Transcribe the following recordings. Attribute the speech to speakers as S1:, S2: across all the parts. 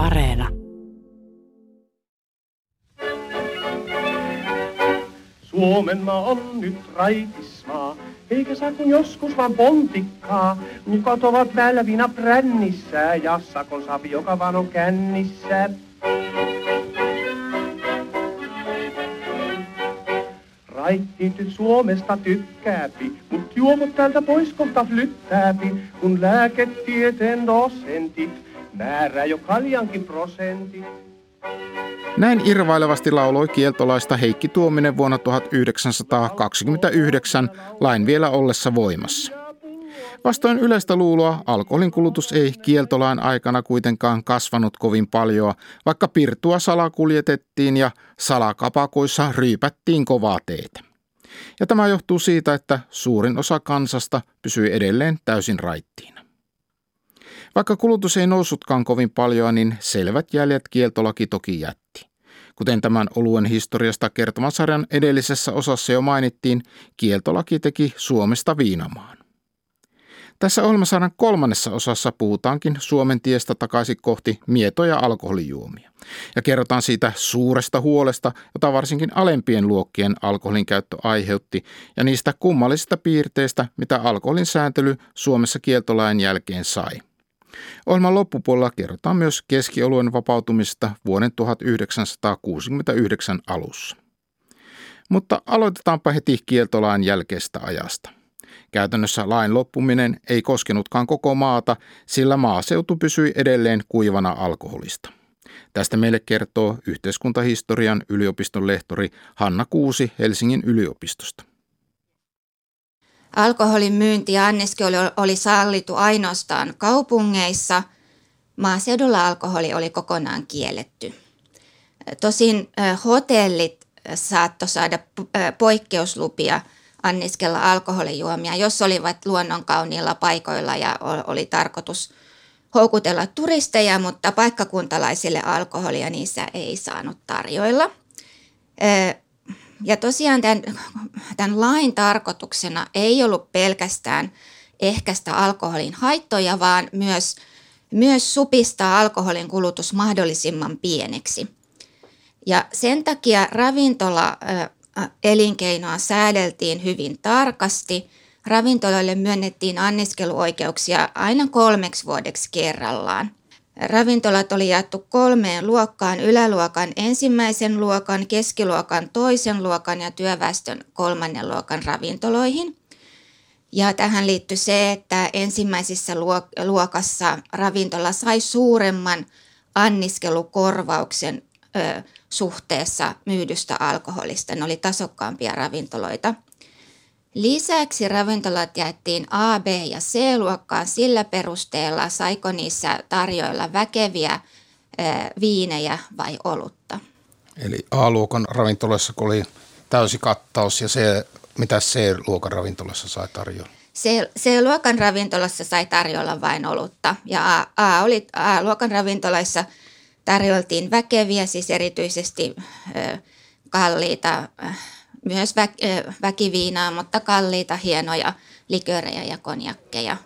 S1: Areena.
S2: Suomen maa on nyt raitismaa, eikä saa kun joskus vaan pontikkaa. Nikot ovat välvinä prännissä ja sakon sapi, joka vaan on kännissä. Raittiityt Suomesta tykkääpi, mut juomut täältä pois kohta flyttääpi, kun lääketieteen dosentit määrää jo kaljankin prosentit.
S3: Näin irvailevasti lauloi kieltolaista Heikki Tuominen vuonna 1929 lain vielä ollessa voimassa. Vastoin yleistä luuloa alkoholin kulutus ei kieltolain aikana kuitenkaan kasvanut kovin paljon, vaikka pirtua salakuljetettiin ja salakapakoissa ryypättiin kovaa teetä. Ja tämä johtuu siitä, että suurin osa kansasta pysyi edelleen täysin raittiina. Vaikka kulutus ei noussutkaan kovin paljon, niin selvät jäljet kieltolaki toki jätti. Kuten tämän oluen historiasta kertoman sarjan edellisessä osassa jo mainittiin, kieltolaki teki Suomesta viinamaan. Tässä ohjelmasarjan kolmannessa osassa puhutaankin Suomen tiestä takaisin kohti mietoja alkoholijuomia. Ja kerrotaan siitä suuresta huolesta, jota varsinkin alempien luokkien alkoholin käyttö aiheutti, ja niistä kummallisista piirteistä, mitä alkoholin sääntely Suomessa kieltolain jälkeen sai. Ohjelman loppupuolella kerrotaan myös keskioluen vapautumista vuoden 1969 alussa. Mutta aloitetaanpa heti kieltolain jälkeistä ajasta. Käytännössä lain loppuminen ei koskenutkaan koko maata, sillä maaseutu pysyi edelleen kuivana alkoholista. Tästä meille kertoo yhteiskuntahistorian yliopiston lehtori Hanna Kuusi Helsingin yliopistosta.
S4: Alkoholin myynti ja anniskelu oli sallittu ainoastaan kaupungeissa. Maaseudulla alkoholi oli kokonaan kielletty. Tosin hotellit saattoi saada poikkeuslupia anniskella alkoholijuomia, jos olivat luonnonkauniilla paikoilla ja oli tarkoitus houkutella turisteja, mutta paikkakuntalaisille alkoholia niissä ei saanut tarjoilla. Ja tosiaan tämän, tämän lain tarkoituksena ei ollut pelkästään ehkäistä alkoholin haittoja, vaan myös, myös supistaa alkoholin kulutus mahdollisimman pieneksi. Ja sen takia ravintola elinkeinoa säädeltiin hyvin tarkasti. Ravintoloille myönnettiin anniskeluoikeuksia aina kolmeksi vuodeksi kerrallaan. Ravintolat oli jaettu kolmeen luokkaan, yläluokan ensimmäisen luokan, keskiluokan toisen luokan ja työväestön kolmannen luokan ravintoloihin. Ja tähän liittyi se, että ensimmäisessä luokassa ravintola sai suuremman anniskelukorvauksen ö, suhteessa myydystä alkoholista. Ne oli tasokkaampia ravintoloita – Lisäksi ravintolat jaettiin A, B ja C-luokkaan sillä perusteella, saiko niissä tarjoilla väkeviä viinejä vai olutta.
S3: Eli A-luokan ravintolassa oli täysi kattaus ja se, mitä C-luokan ravintolassa sai tarjolla?
S4: C-luokan ravintolassa sai tarjolla vain olutta ja A, A oli, A-luokan ravintolaissa tarjoltiin väkeviä, siis erityisesti kalliita myös vä- väkiviinaa, mutta kalliita, hienoja likörejä ja konjakkeja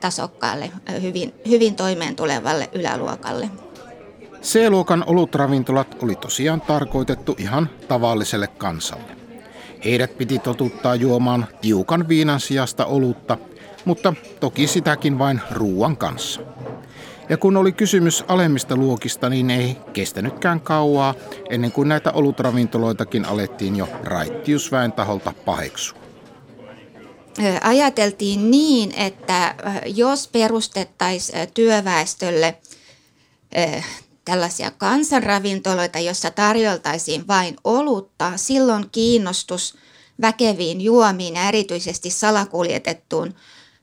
S4: tasokkaalle, hyvin, hyvin toimeen tulevalle yläluokalle.
S3: C-luokan olutravintolat oli tosiaan tarkoitettu ihan tavalliselle kansalle. Heidät piti totuttaa juomaan tiukan viinan sijasta olutta, mutta toki sitäkin vain ruuan kanssa. Ja kun oli kysymys alemmista luokista, niin ei kestänytkään kauaa ennen kuin näitä olutravintoloitakin alettiin jo raittiusväen taholta paheksua.
S4: Ajateltiin niin, että jos perustettaisiin työväestölle tällaisia kansanravintoloita, jossa tarjoltaisiin vain olutta, silloin kiinnostus väkeviin juomiin ja erityisesti salakuljetettuun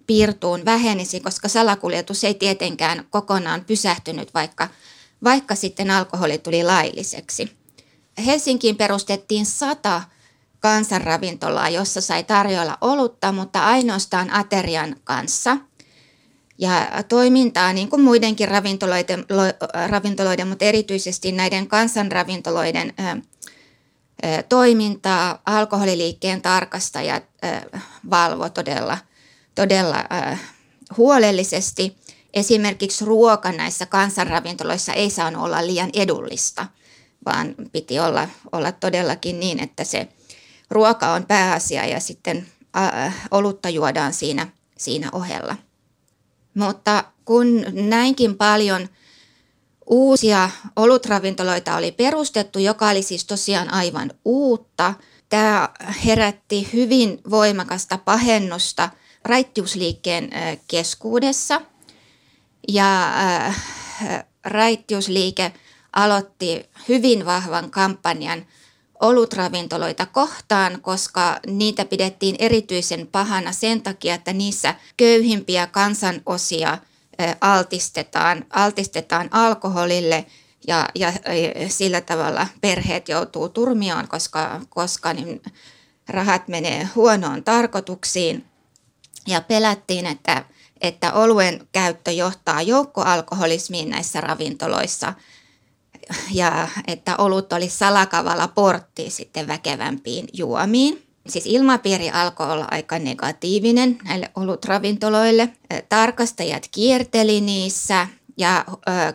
S4: piirtuun vähenisi, koska salakuljetus ei tietenkään kokonaan pysähtynyt, vaikka, vaikka sitten alkoholi tuli lailliseksi. Helsinkiin perustettiin sata kansanravintolaa, jossa sai tarjolla olutta, mutta ainoastaan aterian kanssa. Ja toimintaa, niin kuin muidenkin ravintoloiden, ravintoloiden mutta erityisesti näiden kansanravintoloiden ö, ö, toimintaa alkoholiliikkeen tarkastajat ö, valvo todella – todella äh, huolellisesti. esimerkiksi ruoka näissä kansanravintoloissa ei saanut olla liian edullista, vaan piti olla, olla todellakin niin, että se ruoka on pääasia ja sitten olutta juodaan siinä, siinä ohella. Mutta kun näinkin paljon uusia olutravintoloita oli perustettu, joka oli siis tosiaan aivan uutta, tämä herätti hyvin voimakasta pahennusta raittiusliikkeen keskuudessa. Ja raittiusliike aloitti hyvin vahvan kampanjan olutravintoloita kohtaan, koska niitä pidettiin erityisen pahana sen takia, että niissä köyhimpiä kansanosia altistetaan, altistetaan alkoholille ja, ja sillä tavalla perheet joutuu turmioon, koska, koska niin rahat menee huonoon tarkoituksiin. Ja pelättiin, että, että oluen käyttö johtaa joukkoalkoholismiin näissä ravintoloissa – ja että olut oli salakavalla portti sitten väkevämpiin juomiin. Siis ilmapiiri alkoi olla aika negatiivinen näille olutravintoloille. Tarkastajat kierteli niissä ja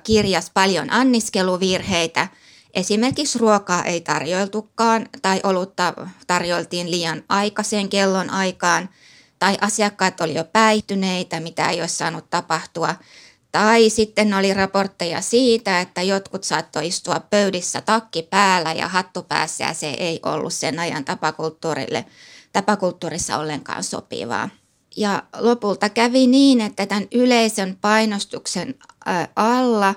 S4: kirjas paljon anniskeluvirheitä. Esimerkiksi ruokaa ei tarjoiltukaan tai olutta tarjoltiin liian aikaisen kellon aikaan tai asiakkaat oli jo päihtyneitä, mitä ei olisi saanut tapahtua – tai sitten oli raportteja siitä, että jotkut saattoi istua pöydissä takki päällä ja hattu päässä ja se ei ollut sen ajan tapakulttuurille, tapakulttuurissa ollenkaan sopivaa. Ja lopulta kävi niin, että tämän yleisön painostuksen alla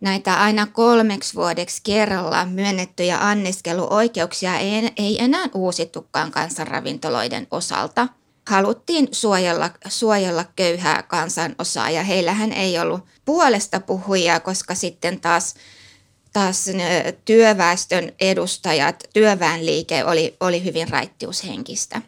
S4: näitä aina kolmeksi vuodeksi kerralla myönnettyjä anniskeluoikeuksia ei, ei enää uusittukaan kansanravintoloiden osalta – haluttiin suojella, suojella köyhää kansanosaa ja heillähän ei ollut puolesta puhujia, koska sitten taas, taas työväestön edustajat, työväenliike oli, oli hyvin raittiushenkistä.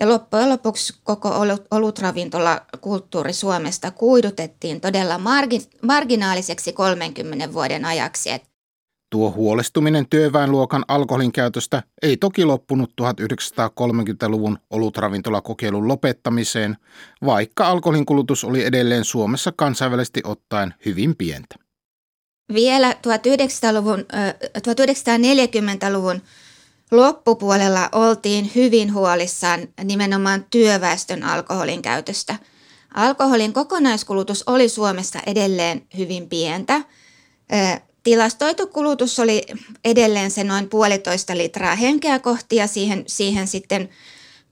S4: Ja loppujen lopuksi koko olutravintolakulttuuri Suomesta kuidutettiin todella margi, marginaaliseksi 30 vuoden ajaksi. Et
S3: Tuo huolestuminen työväenluokan alkoholin käytöstä ei toki loppunut 1930-luvun olutravintolakokeilun lopettamiseen, vaikka alkoholin kulutus oli edelleen Suomessa kansainvälisesti ottaen hyvin pientä.
S4: Vielä 1900-luvun, 1940-luvun loppupuolella oltiin hyvin huolissaan nimenomaan työväestön alkoholin käytöstä. Alkoholin kokonaiskulutus oli Suomessa edelleen hyvin pientä tilastoitu kulutus oli edelleen se noin puolitoista litraa henkeä kohti ja siihen, siihen sitten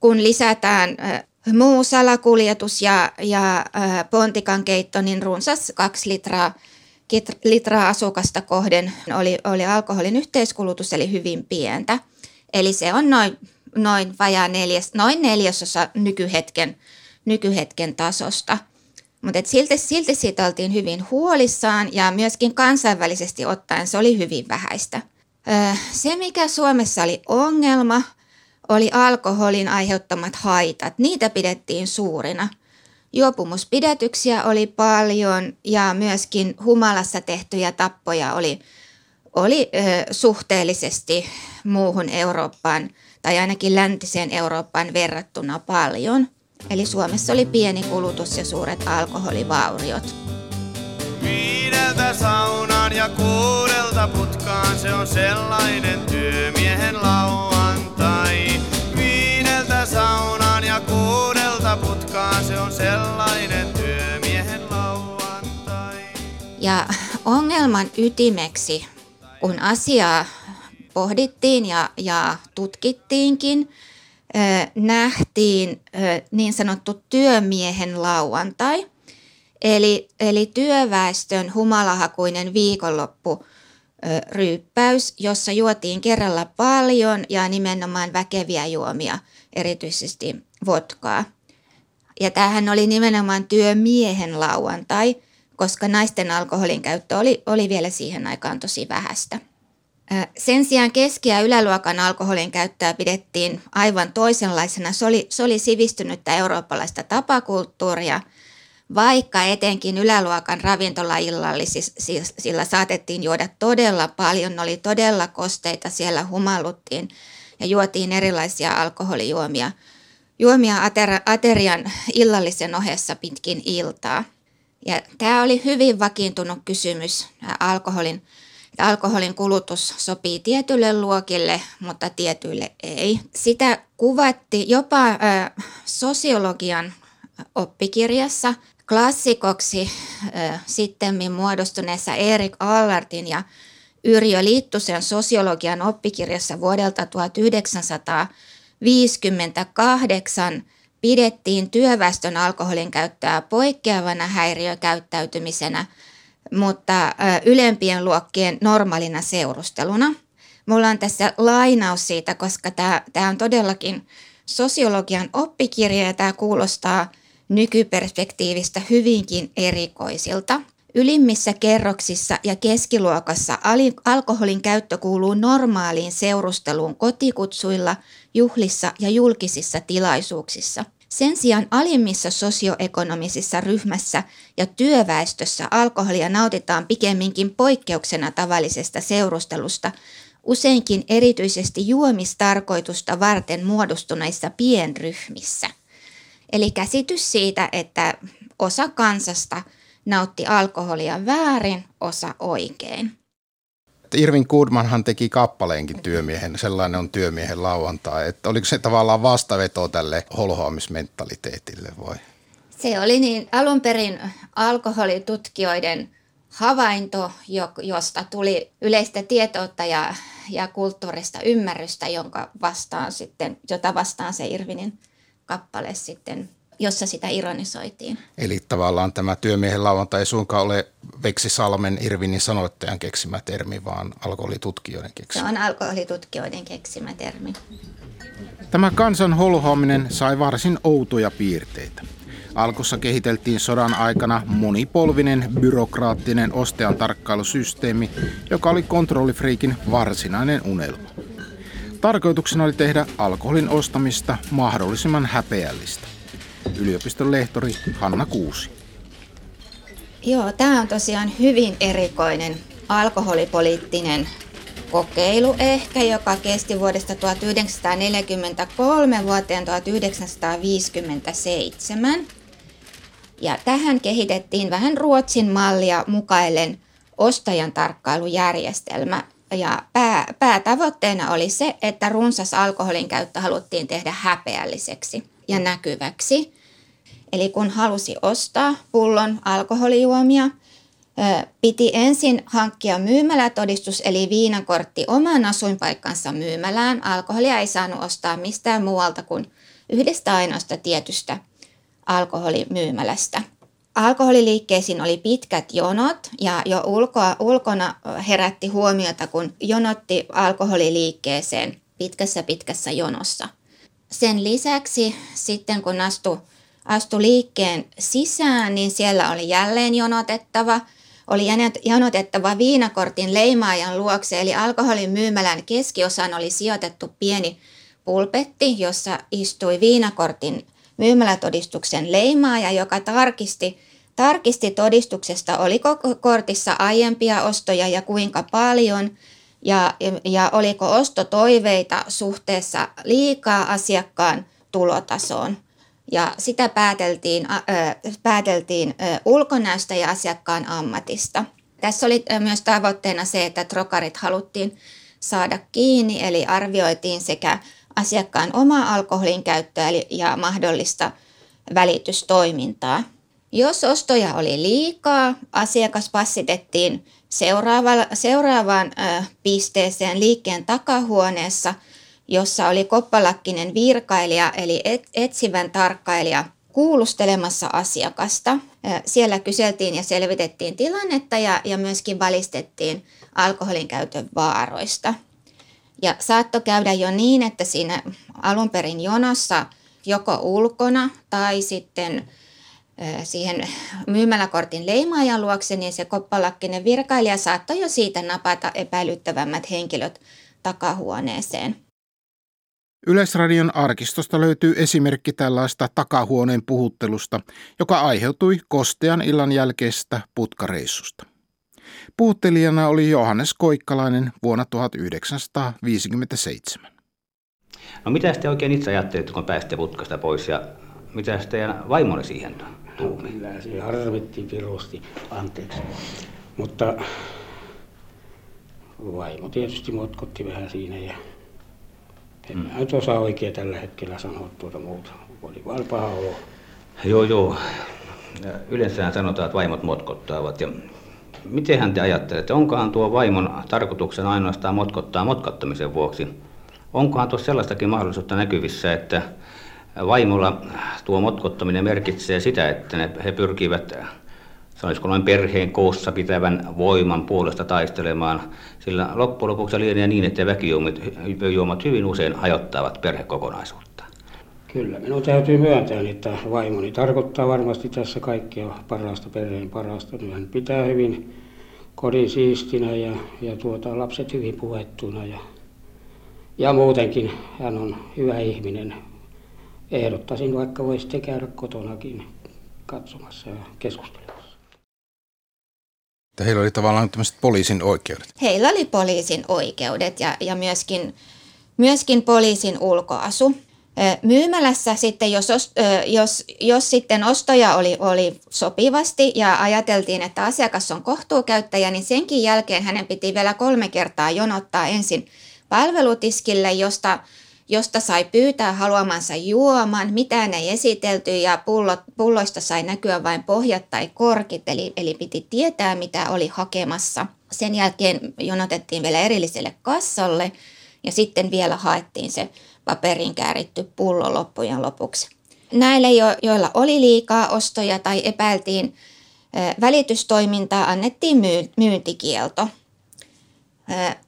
S4: kun lisätään muu salakuljetus ja, ja pontikan keitto, niin runsas kaksi litraa, litraa asukasta kohden oli, oli alkoholin yhteiskulutus, eli hyvin pientä. Eli se on noin, noin vajaa neljäs, noin neljäsosa nykyhetken, nykyhetken tasosta – mutta silti, silti siitä oltiin hyvin huolissaan ja myöskin kansainvälisesti ottaen se oli hyvin vähäistä. Se, mikä Suomessa oli ongelma, oli alkoholin aiheuttamat haitat. Niitä pidettiin suurina. Juopumuspidätyksiä oli paljon ja myöskin humalassa tehtyjä tappoja oli, oli ö, suhteellisesti muuhun Eurooppaan tai ainakin läntiseen Eurooppaan verrattuna paljon – Eli Suomessa oli pieni kulutus ja suuret alkoholivauriot.
S1: Viideltä saunaan ja kuudelta putkaan, se on sellainen työmiehen lauantai. Viideltä saunaan ja kuudelta putkaan, se on sellainen työmiehen lauantai.
S4: Ja ongelman ytimeksi, kun asiaa pohdittiin ja, ja tutkittiinkin, nähtiin niin sanottu työmiehen lauantai, eli, eli työväestön humalahakuinen viikonloppu ryyppäys, jossa juotiin kerralla paljon ja nimenomaan väkeviä juomia, erityisesti vodkaa. Ja tämähän oli nimenomaan työmiehen lauantai, koska naisten alkoholin käyttö oli, oli vielä siihen aikaan tosi vähäistä. Sen sijaan keski- ja yläluokan alkoholin käyttöä pidettiin aivan toisenlaisena. Se oli, se oli sivistynyttä eurooppalaista tapakulttuuria, vaikka etenkin yläluokan ravintolaillallisilla saatettiin juoda todella paljon, oli todella kosteita, siellä humalluttiin ja juotiin erilaisia alkoholijuomia juomia aterian illallisen ohessa pitkin iltaa. Ja tämä oli hyvin vakiintunut kysymys alkoholin alkoholin kulutus sopii tietyille luokille, mutta tietyille ei. Sitä kuvatti jopa ö, sosiologian oppikirjassa klassikoksi ö, sitten muodostuneessa Erik Allartin ja Yrjö Liittusen sosiologian oppikirjassa vuodelta 1958 pidettiin työväestön alkoholin käyttöä poikkeavana häiriökäyttäytymisenä – mutta ylempien luokkien normaalina seurusteluna. Mulla on tässä lainaus siitä, koska tämä on todellakin sosiologian oppikirja ja tämä kuulostaa nykyperspektiivistä hyvinkin erikoisilta. Ylimmissä kerroksissa ja keskiluokassa alkoholin käyttö kuuluu normaaliin seurusteluun kotikutsuilla, juhlissa ja julkisissa tilaisuuksissa – sen sijaan alimmissa sosioekonomisissa ryhmässä ja työväestössä alkoholia nautitaan pikemminkin poikkeuksena tavallisesta seurustelusta, useinkin erityisesti juomistarkoitusta varten muodostuneissa pienryhmissä. Eli käsitys siitä, että osa kansasta nautti alkoholia väärin, osa oikein.
S3: Irvin Goodmanhan teki kappaleenkin työmiehen, sellainen on työmiehen lauantai. Että oliko se tavallaan vastaveto tälle holhoamismentaliteetille vai?
S4: Se oli niin alun perin alkoholitutkijoiden havainto, josta tuli yleistä tietoutta ja, ja kulttuurista ymmärrystä, jonka vastaan sitten, jota vastaan se Irvinin kappale sitten jossa sitä ironisoitiin.
S3: Eli tavallaan tämä työmiehen lauantai ei suinkaan ole Veksi Salmen Irvinin sanoittajan keksimä termi, vaan alkoholitutkijoiden keksimä.
S4: Se on alkoholitutkijoiden keksimä termi.
S3: Tämä kansan holhoaminen sai varsin outoja piirteitä. Alkussa kehiteltiin sodan aikana monipolvinen byrokraattinen ostean tarkkailusysteemi, joka oli kontrollifriikin varsinainen unelma. Tarkoituksena oli tehdä alkoholin ostamista mahdollisimman häpeällistä yliopiston lehtori Hanna Kuusi.
S4: Joo, tämä on tosiaan hyvin erikoinen alkoholipoliittinen kokeilu ehkä, joka kesti vuodesta 1943 vuoteen 1957. Ja tähän kehitettiin vähän Ruotsin mallia mukaillen ostajan tarkkailujärjestelmä. Ja pää, päätavoitteena oli se, että runsas alkoholin käyttö haluttiin tehdä häpeälliseksi ja näkyväksi. Eli kun halusi ostaa pullon alkoholijuomia, piti ensin hankkia myymälätodistus eli viinakortti oman asuinpaikkansa myymälään. Alkoholia ei saanut ostaa mistään muualta kuin yhdestä ainoasta tietystä alkoholimyymälästä. Alkoholiliikkeisiin oli pitkät jonot ja jo ulkoa, ulkona herätti huomiota, kun jonotti alkoholiliikkeeseen pitkässä pitkässä jonossa. Sen lisäksi sitten kun astui astui liikkeen sisään, niin siellä oli jälleen jonotettava. Oli jonotettava viinakortin leimaajan luokse, eli alkoholin myymälän keskiosaan oli sijoitettu pieni pulpetti, jossa istui viinakortin myymälätodistuksen leimaaja, joka tarkisti, tarkisti todistuksesta, oliko kortissa aiempia ostoja ja kuinka paljon, ja, ja oliko ostotoiveita suhteessa liikaa asiakkaan tulotasoon ja sitä pääteltiin, äh, pääteltiin äh, ulkonäöstä ja asiakkaan ammatista. Tässä oli myös tavoitteena se, että trokarit haluttiin saada kiinni, eli arvioitiin sekä asiakkaan omaa alkoholin käyttöä ja mahdollista välitystoimintaa. Jos ostoja oli liikaa, asiakas passitettiin seuraavaan pisteeseen liikkeen takahuoneessa – jossa oli koppalakkinen virkailija eli etsivän tarkkailija kuulustelemassa asiakasta. Siellä kyseltiin ja selvitettiin tilannetta ja, ja myöskin valistettiin alkoholin käytön vaaroista. Ja saattoi käydä jo niin, että siinä alun perin jonossa joko ulkona tai sitten siihen myymäläkortin leimaajan luokse, niin se koppalakkinen virkailija saattoi jo siitä napata epäilyttävämmät henkilöt takahuoneeseen.
S3: Yleisradion arkistosta löytyy esimerkki tällaista takahuoneen puhuttelusta, joka aiheutui kostean illan jälkeisestä putkareissusta. Puhuttelijana oli Johannes Koikkalainen vuonna 1957.
S5: No mitä te oikein itse ajattelitte, kun pääsitte putkasta pois ja mitä teidän vaimonne siihen No, kyllä se harmitti pirusti, anteeksi. Mutta vaimo tietysti motkotti vähän siinä ja en mm. nyt osaa oikein tällä hetkellä sanoa tuota muuta. Oli vaan paha olo.
S6: Joo, joo. Yleensä sanotaan, että vaimot motkottaavat. Ja miten te ajattelette, onkohan tuo vaimon tarkoituksena ainoastaan motkottaa motkottamisen vuoksi? Onkohan tuossa sellaistakin mahdollisuutta näkyvissä, että vaimolla tuo motkottaminen merkitsee sitä, että he pyrkivät sanoisiko noin perheen koossa pitävän voiman puolesta taistelemaan, sillä loppujen lopuksi lienee niin, että väkijuomat hyvin usein hajottavat perhekokonaisuutta.
S5: Kyllä, minun täytyy myöntää, että vaimoni tarkoittaa varmasti tässä kaikkea parasta perheen parasta. Hän pitää hyvin kodin siistinä ja, ja tuota, lapset hyvin puhettuna ja, ja muutenkin hän on hyvä ihminen. Ehdottaisin, vaikka voisitte käydä kotonakin katsomassa ja keskustelemassa.
S3: Että heillä oli tavallaan tämmöiset poliisin oikeudet.
S4: Heillä oli poliisin oikeudet ja, ja myöskin, myöskin poliisin ulkoasu. Myymälässä sitten, jos, jos, jos sitten ostoja oli, oli sopivasti ja ajateltiin, että asiakas on kohtuukäyttäjä, niin senkin jälkeen hänen piti vielä kolme kertaa jonottaa ensin palvelutiskille, josta josta sai pyytää haluamansa juoman, mitään ei esitelty ja pullot, pulloista sai näkyä vain pohjat tai korkit, eli, eli piti tietää mitä oli hakemassa. Sen jälkeen jonotettiin vielä erilliselle kassalle ja sitten vielä haettiin se paperin kääritty pullo loppujen lopuksi. Näille, joilla oli liikaa ostoja tai epäiltiin välitystoimintaa, annettiin myyntikielto.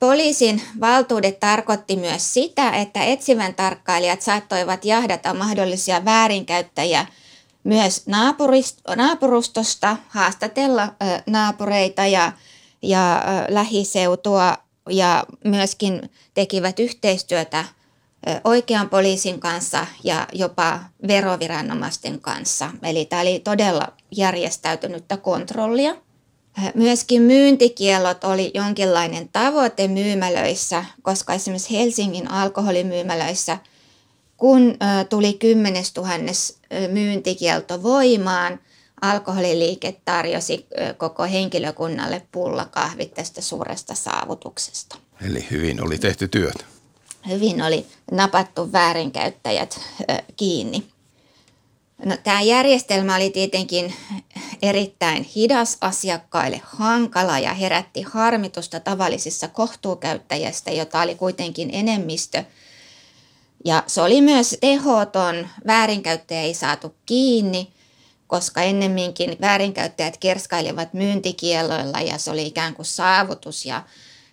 S4: Poliisin valtuudet tarkoitti myös sitä, että etsivän tarkkailijat saattoivat jahdata mahdollisia väärinkäyttäjiä myös naapurustosta, haastatella naapureita ja, ja lähiseutua ja myöskin tekivät yhteistyötä oikean poliisin kanssa ja jopa veroviranomaisten kanssa. Eli tämä oli todella järjestäytynyttä kontrollia. Myöskin myyntikiellot oli jonkinlainen tavoite myymälöissä, koska esimerkiksi Helsingin alkoholimyymälöissä, kun tuli 10 000 myyntikielto voimaan, alkoholiliike tarjosi koko henkilökunnalle pullakahvit tästä suuresta saavutuksesta.
S3: Eli hyvin oli tehty työt.
S4: Hyvin oli napattu väärinkäyttäjät kiinni. No, tämä järjestelmä oli tietenkin erittäin hidas asiakkaille, hankala ja herätti harmitusta tavallisissa kohtuukäyttäjistä, jota oli kuitenkin enemmistö. Ja se oli myös tehoton, väärinkäyttäjä ei saatu kiinni, koska ennemminkin väärinkäyttäjät kerskailivat myyntikielloilla ja se oli ikään kuin saavutus. Ja,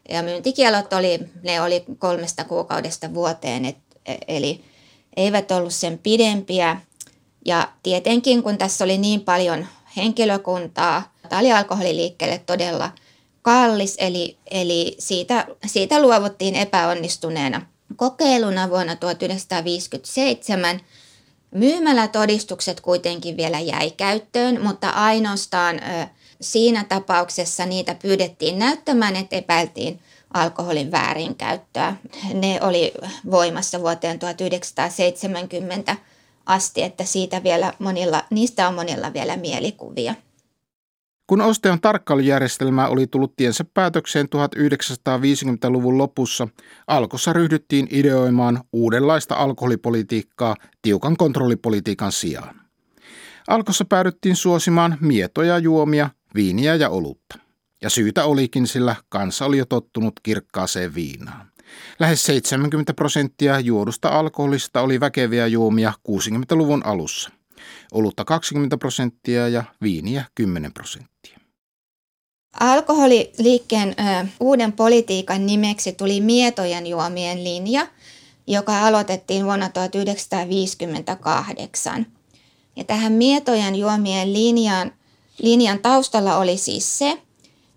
S4: ja myyntikielot oli, ne oli kolmesta kuukaudesta vuoteen, et, eli eivät ollut sen pidempiä. Ja tietenkin, kun tässä oli niin paljon henkilökuntaa, tämä oli alkoholiliikkeelle todella kallis, eli, eli siitä, siitä luovuttiin epäonnistuneena kokeiluna vuonna 1957. Myymälätodistukset kuitenkin vielä jäi käyttöön, mutta ainoastaan ö, siinä tapauksessa niitä pyydettiin näyttämään, että epäiltiin alkoholin väärinkäyttöä. Ne oli voimassa vuoteen 1970 asti, että siitä vielä monilla, niistä on monilla vielä mielikuvia.
S3: Kun Osteon tarkkailujärjestelmä oli tullut tiensä päätökseen 1950-luvun lopussa, Alkossa ryhdyttiin ideoimaan uudenlaista alkoholipolitiikkaa tiukan kontrollipolitiikan sijaan. Alkossa päädyttiin suosimaan mietoja juomia, viiniä ja olutta. Ja syytä olikin, sillä kansa oli jo tottunut kirkkaaseen viinaan. Lähes 70 prosenttia juodusta alkoholista oli väkeviä juomia 60-luvun alussa. Olutta 20 prosenttia ja viiniä 10 prosenttia.
S4: Alkoholiliikkeen ö, uuden politiikan nimeksi tuli mietojen juomien linja, joka aloitettiin vuonna 1958. Ja tähän mietojen juomien linjan, linjan taustalla oli siis se,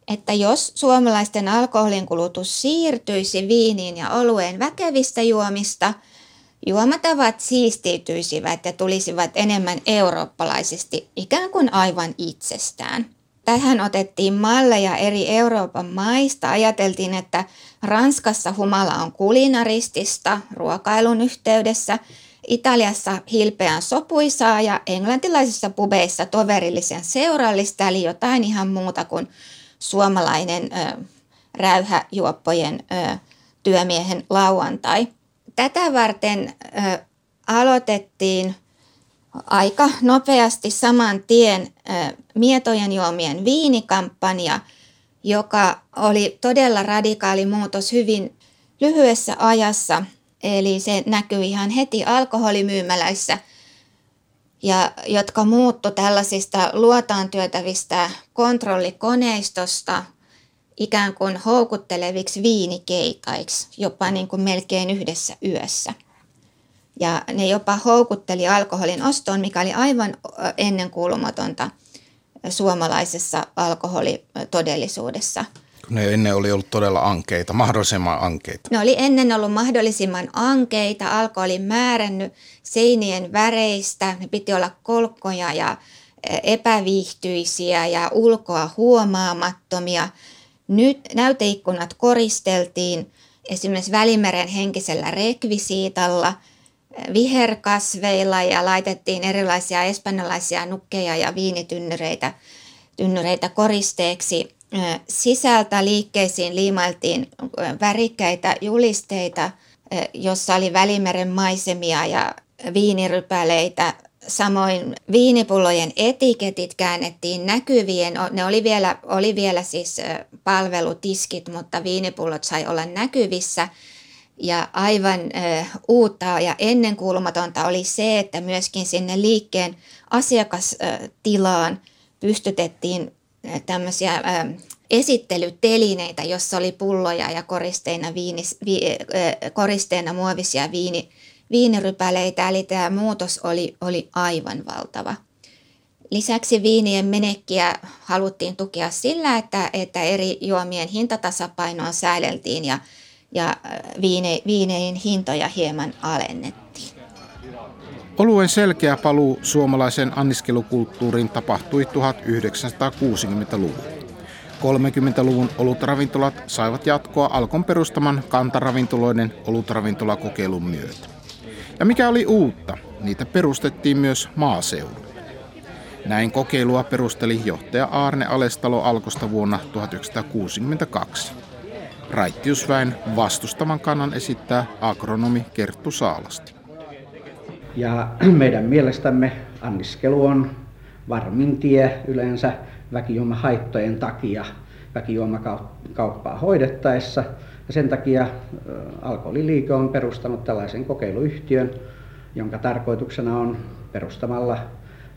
S4: että jos suomalaisten alkoholinkulutus siirtyisi viiniin ja olueen väkevistä juomista, juomatavat siistiytyisivät ja tulisivat enemmän eurooppalaisesti ikään kuin aivan itsestään. Tähän otettiin malleja eri Euroopan maista. Ajateltiin, että Ranskassa humala on kulinaristista ruokailun yhteydessä, Italiassa hilpeän sopuisaa ja englantilaisissa pubeissa toverillisen seurallista, eli jotain ihan muuta kuin suomalainen ö, räyhäjuoppojen ö, työmiehen lauantai. Tätä varten ö, aloitettiin aika nopeasti saman tien ö, mietojen juomien viinikampanja, joka oli todella radikaali muutos hyvin lyhyessä ajassa. Eli se näkyy ihan heti alkoholimyymäläissä, ja jotka muuttu tällaisista luotaan työtävistä kontrollikoneistosta ikään kuin houkutteleviksi viinikeitaiksi, jopa niin kuin melkein yhdessä yössä. Ja ne jopa houkutteli alkoholin ostoon, mikä oli aivan ennenkuulumatonta suomalaisessa alkoholitodellisuudessa.
S3: Ne ennen oli ollut todella ankeita, mahdollisimman ankeita.
S4: Ne oli ennen ollut mahdollisimman ankeita. Alko oli määrännyt seinien väreistä. Ne piti olla kolkkoja ja epäviihtyisiä ja ulkoa huomaamattomia. Nyt näyteikkunat koristeltiin esimerkiksi Välimeren henkisellä rekvisiitalla, viherkasveilla ja laitettiin erilaisia espanjalaisia nukkeja ja viinitynnyreitä tynnyreitä koristeeksi. Sisältä liikkeisiin liimailtiin värikkäitä julisteita, jossa oli Välimeren maisemia ja viinirypäleitä Samoin viinipullojen etiketit käännettiin näkyvien, ne oli vielä, oli vielä siis palvelutiskit, mutta viinipullot sai olla näkyvissä. Ja aivan uutta ja ennenkuulumatonta oli se, että myöskin sinne liikkeen asiakastilaan pystytettiin tämmöisiä esittelytelineitä, jossa oli pulloja ja koristeena, viinis, vi, koristeena muovisia viini, viinirypäleitä, eli tämä muutos oli, oli aivan valtava. Lisäksi viinien menekkiä haluttiin tukea sillä, että, että eri juomien hintatasapainoa säädeltiin ja, ja viine, viinein hintoja hieman alennettiin.
S3: Oluen selkeä paluu suomalaisen anniskelukulttuuriin tapahtui 1960-luvulla. 30-luvun olutravintolat saivat jatkoa Alkon perustaman kantaravintoloiden olutravintolakokeilun myötä. Ja mikä oli uutta, niitä perustettiin myös maaseudulle. Näin kokeilua perusteli johtaja Aarne Alestalo Alkosta vuonna 1962. Raittiusväen vastustavan kannan esittää agronomi Kerttu Saalasti.
S7: Ja meidän mielestämme anniskelu on varmin tie yleensä väkijuomahaittojen takia väkijuomakauppaa hoidettaessa – ja sen takia Alkoholiliike on perustanut tällaisen kokeiluyhtiön, jonka tarkoituksena on perustamalla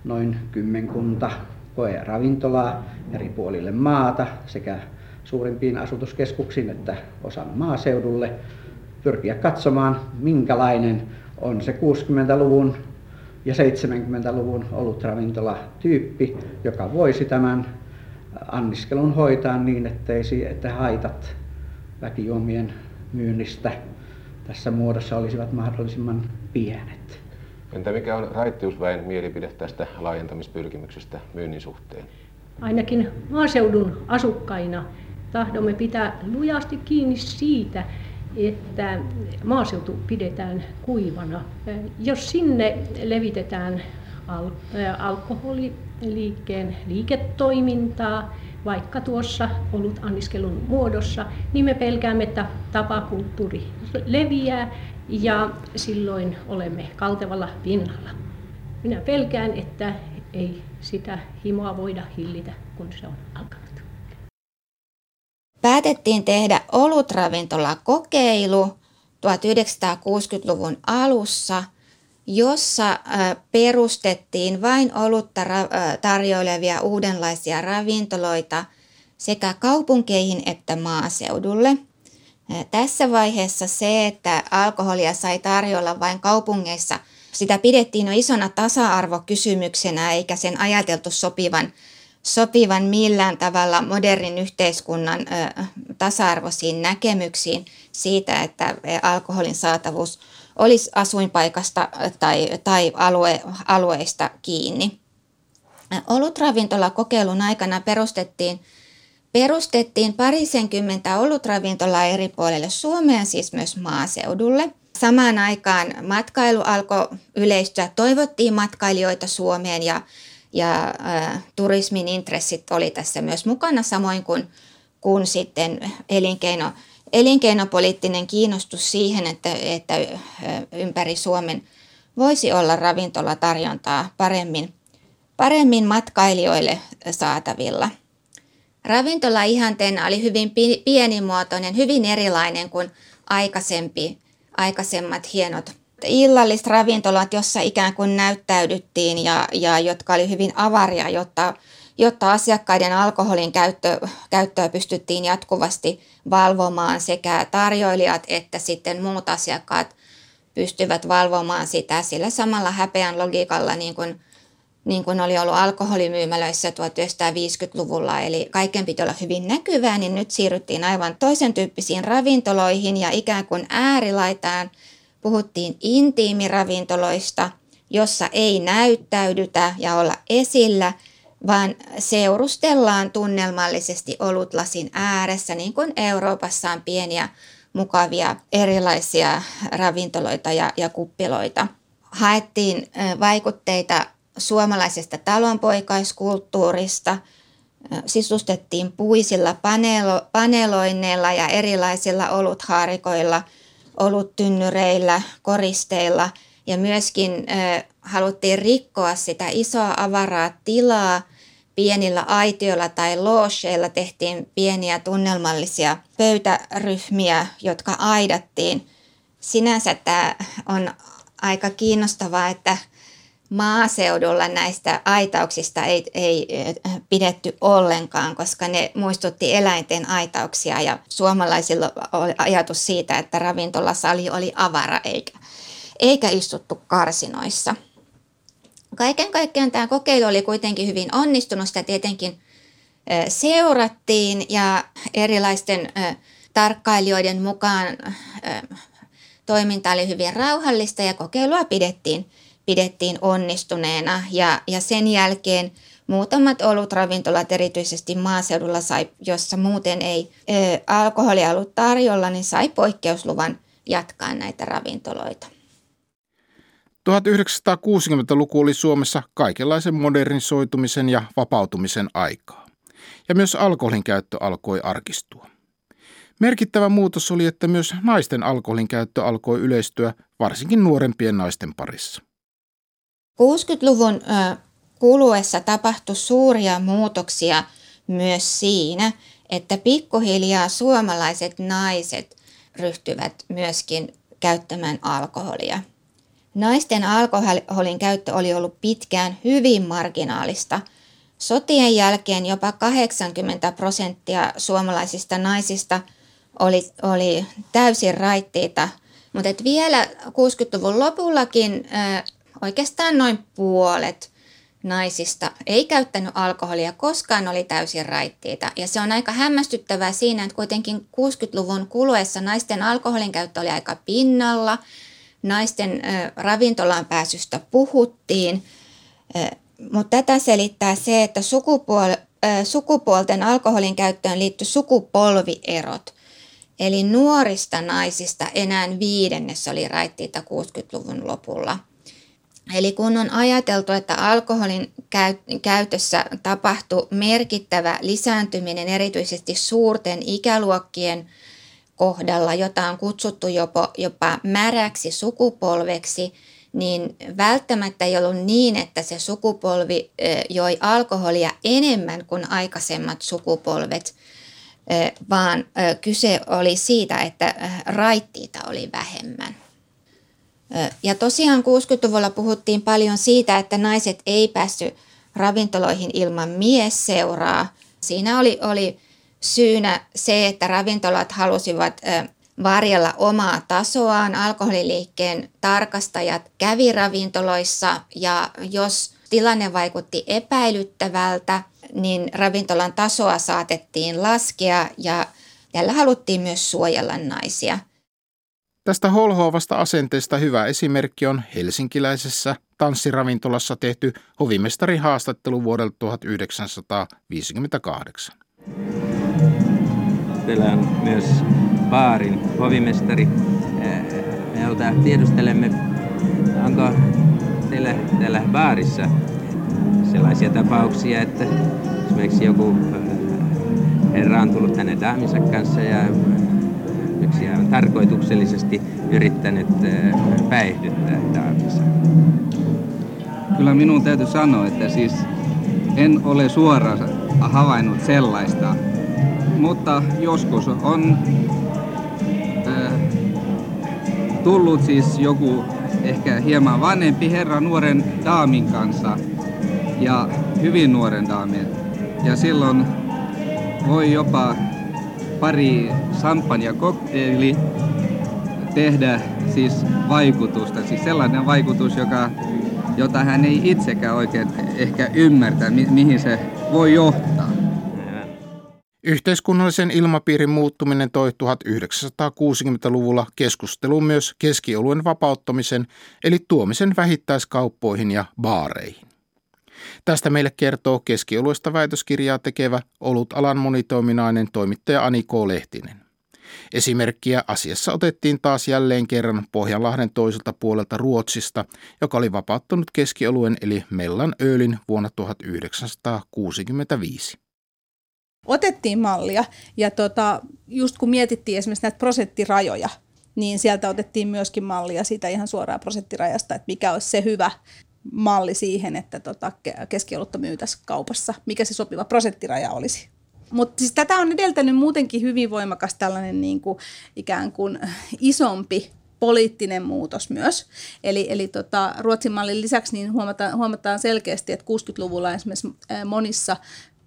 S7: noin kymmenkunta koe- ravintolaa eri puolille maata sekä suurimpiin asutuskeskuksiin että osan maaseudulle. Pyrkiä katsomaan, minkälainen on se 60-luvun ja 70-luvun olutravintolatyyppi, joka voisi tämän anniskelun hoitaa niin, ettei, että haitat väkijuomien myynnistä tässä muodossa olisivat mahdollisimman pienet.
S8: Entä mikä on raittiusväen mielipide tästä laajentamispyrkimyksestä myynnin suhteen?
S9: Ainakin maaseudun asukkaina tahdomme pitää lujasti kiinni siitä, että maaseutu pidetään kuivana. Jos sinne levitetään al- alkoholiliikkeen liiketoimintaa, vaikka tuossa ollut anniskelun muodossa, niin me pelkäämme, että tapakulttuuri leviää ja silloin olemme kaltevalla pinnalla. Minä pelkään, että ei sitä himoa voida hillitä, kun se on alkanut.
S4: Päätettiin tehdä olutravintola kokeilu 1960-luvun alussa – jossa perustettiin vain olutta tarjoilevia uudenlaisia ravintoloita sekä kaupunkeihin että maaseudulle. Tässä vaiheessa se, että alkoholia sai tarjolla vain kaupungeissa, sitä pidettiin jo isona tasa-arvokysymyksenä eikä sen ajateltu sopivan, sopivan millään tavalla modernin yhteiskunnan tasa-arvoisiin näkemyksiin siitä, että alkoholin saatavuus olisi asuinpaikasta tai, tai alue, alueista kiinni. Olutravintola-kokeilun aikana perustettiin, perustettiin parisenkymmentä olutravintolaa eri puolille Suomeen, siis myös maaseudulle. samaan aikaan matkailu alkoi yleistyä, toivottiin matkailijoita Suomeen ja, ja turismin intressit oli tässä myös mukana, samoin kuin, kuin sitten elinkeino, elinkeinopoliittinen kiinnostus siihen, että, että ympäri Suomen voisi olla ravintolatarjontaa paremmin, paremmin matkailijoille saatavilla. Ravintola ihanteena oli hyvin pienimuotoinen, hyvin erilainen kuin aikaisempi, aikaisemmat hienot illalliset ravintolat, jossa ikään kuin näyttäydyttiin ja, ja jotka oli hyvin avaria, jotta, jotta asiakkaiden alkoholin käyttö, käyttöä pystyttiin jatkuvasti valvomaan sekä tarjoilijat että sitten muut asiakkaat pystyvät valvomaan sitä. Sillä samalla häpeän logiikalla niin kuin niin kuin oli ollut alkoholimyymälöissä 1950-luvulla, eli kaiken piti olla hyvin näkyvää, niin nyt siirryttiin aivan toisen tyyppisiin ravintoloihin ja ikään kuin äärilaitaan puhuttiin intiimiravintoloista, jossa ei näyttäydytä ja olla esillä, vaan seurustellaan tunnelmallisesti olutlasin ääressä, niin kuin Euroopassa on pieniä mukavia erilaisia ravintoloita ja, ja kuppiloita. Haettiin vaikutteita suomalaisesta talonpoikaiskulttuurista, sisustettiin puisilla panelo, paneloinneilla ja erilaisilla oluthaarikoilla, oluttynnyreillä, koristeilla ja myöskin haluttiin rikkoa sitä isoa avaraa tilaa. Pienillä aitioilla tai loosheilla tehtiin pieniä tunnelmallisia pöytäryhmiä, jotka aidattiin. Sinänsä tämä on aika kiinnostavaa, että maaseudulla näistä aitauksista ei, ei pidetty ollenkaan, koska ne muistutti eläinten aitauksia ja suomalaisilla oli ajatus siitä, että ravintolasali oli avara eikä, eikä istuttu karsinoissa. Kaiken kaikkiaan tämä kokeilu oli kuitenkin hyvin onnistunut, sitä tietenkin seurattiin ja erilaisten tarkkailijoiden mukaan toiminta oli hyvin rauhallista ja kokeilua pidettiin pidettiin onnistuneena ja, ja sen jälkeen muutamat olutravintolat erityisesti maaseudulla sai, jossa muuten ei ö, alkoholia ollut tarjolla, niin sai poikkeusluvan jatkaa näitä ravintoloita.
S3: 1960-luku oli Suomessa kaikenlaisen modernisoitumisen ja vapautumisen aikaa. Ja myös alkoholin käyttö alkoi arkistua. Merkittävä muutos oli, että myös naisten alkoholin käyttö alkoi yleistyä varsinkin nuorempien naisten parissa.
S4: 60-luvun kuluessa tapahtui suuria muutoksia myös siinä, että pikkuhiljaa suomalaiset naiset ryhtyvät myöskin käyttämään alkoholia. Naisten alkoholin käyttö oli ollut pitkään hyvin marginaalista. Sotien jälkeen jopa 80 prosenttia suomalaisista naisista oli, oli täysin raittiita, mutta vielä 60-luvun lopullakin oikeastaan noin puolet naisista ei käyttänyt alkoholia, koskaan oli täysin raittiita. Ja se on aika hämmästyttävää siinä, että kuitenkin 60-luvun kuluessa naisten alkoholin käyttö oli aika pinnalla. Naisten ravintolaan pääsystä puhuttiin, mutta tätä selittää se, että sukupuol- sukupuolten alkoholin käyttöön liittyi sukupolvierot. Eli nuorista naisista enää viidennes oli raittiita 60-luvun lopulla – Eli kun on ajateltu, että alkoholin käytössä tapahtuu merkittävä lisääntyminen erityisesti suurten ikäluokkien kohdalla, jota on kutsuttu jopa, jopa märäksi sukupolveksi, niin välttämättä ei ollut niin, että se sukupolvi joi alkoholia enemmän kuin aikaisemmat sukupolvet, vaan kyse oli siitä, että raittiita oli vähemmän. Ja tosiaan 60-luvulla puhuttiin paljon siitä, että naiset ei päässyt ravintoloihin ilman miesseuraa. Siinä oli, oli syynä se, että ravintolat halusivat varjella omaa tasoaan. Alkoholiliikkeen tarkastajat kävi ravintoloissa ja jos tilanne vaikutti epäilyttävältä, niin ravintolan tasoa saatettiin laskea ja tällä haluttiin myös suojella naisia –
S3: Tästä holhoavasta asenteesta hyvä esimerkki on helsinkiläisessä tanssiravintolassa tehty hovimestarin haastattelu vuodelta 1958.
S10: Teillä on myös baarin hovimestari. Eh, Keskustelulta tiedustelemme, onko teillä täällä baarissa sellaisia tapauksia, että esimerkiksi joku herra on tullut tänne daaminsa kanssa ja yksi on tarkoituksellisesti yrittänyt päihdyttää daaminsa.
S11: Kyllä minun täytyy sanoa, että siis en ole suoraan havainnut sellaista, mutta joskus on tullut siis joku ehkä hieman vanhempi herra nuoren daamin kanssa ja hyvin nuoren daamin. Ja silloin voi jopa pari champagne kokteili tehdä siis vaikutusta, siis sellainen vaikutus, joka, jota hän ei itsekään oikein ehkä ymmärtä, mi- mihin se voi johtaa.
S3: Yhteiskunnallisen ilmapiirin muuttuminen toi 1960-luvulla keskusteluun myös keskioluen vapauttamisen eli tuomisen vähittäiskauppoihin ja baareihin. Tästä meille kertoo keskioluesta väitöskirjaa tekevä olutalan monitoiminainen toimittaja Ani K. Lehtinen. Esimerkkiä asiassa otettiin taas jälleen kerran Pohjanlahden toiselta puolelta Ruotsista, joka oli vapauttanut keskioluen eli Mellan Öölin vuonna 1965
S12: otettiin mallia ja tota, just kun mietittiin esimerkiksi näitä prosenttirajoja, niin sieltä otettiin myöskin mallia siitä ihan suoraan prosenttirajasta, että mikä olisi se hyvä malli siihen, että tota, keskiolutta myytäisiin kaupassa, mikä se sopiva prosenttiraja olisi. Mutta siis tätä on edeltänyt muutenkin hyvin voimakas tällainen niin kuin, ikään kuin isompi poliittinen muutos myös. Eli, eli tota, Ruotsin mallin lisäksi niin huomataan, huomataan selkeästi, että 60-luvulla esimerkiksi monissa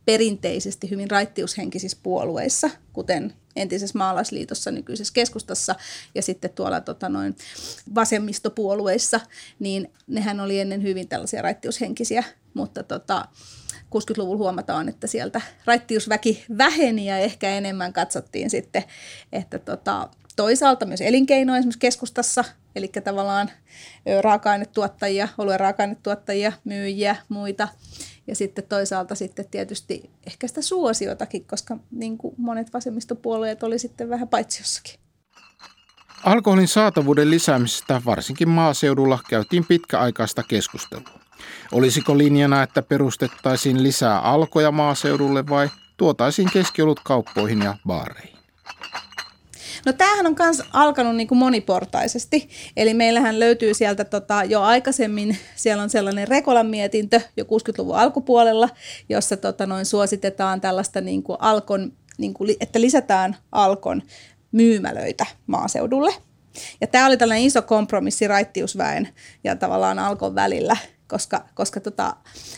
S12: perinteisesti hyvin raittiushenkisissä puolueissa, kuten entisessä maalaisliitossa, nykyisessä keskustassa ja sitten tuolla tota, noin vasemmistopuolueissa, niin nehän oli ennen hyvin tällaisia raittiushenkisiä, mutta tota, 60-luvulla huomataan, että sieltä raittiusväki väheni ja ehkä enemmän katsottiin sitten, että tota, toisaalta myös elinkeino esimerkiksi keskustassa, eli tavallaan raaka-ainetuottajia, oluen raaka-ainetuottajia, myyjiä, muita, ja sitten toisaalta sitten tietysti ehkä sitä suosiotakin, koska niin kuin monet vasemmistopuolueet oli sitten vähän jossakin.
S3: Alkoholin saatavuuden lisäämisestä varsinkin maaseudulla käytiin pitkäaikaista keskustelua. Olisiko linjana, että perustettaisiin lisää alkoja maaseudulle vai tuotaisiin keskiolut kauppoihin ja baareihin?
S12: No tämähän on myös alkanut niin kuin moniportaisesti. Eli meillähän löytyy sieltä tota, jo aikaisemmin, siellä on sellainen Rekolan mietintö jo 60-luvun alkupuolella, jossa tota, noin suositetaan tällaista niin kuin alkon, niin kuin, että lisätään alkon myymälöitä maaseudulle. Ja tämä oli tällainen iso kompromissi raittiusväen ja tavallaan alkon välillä – koska, koska tota,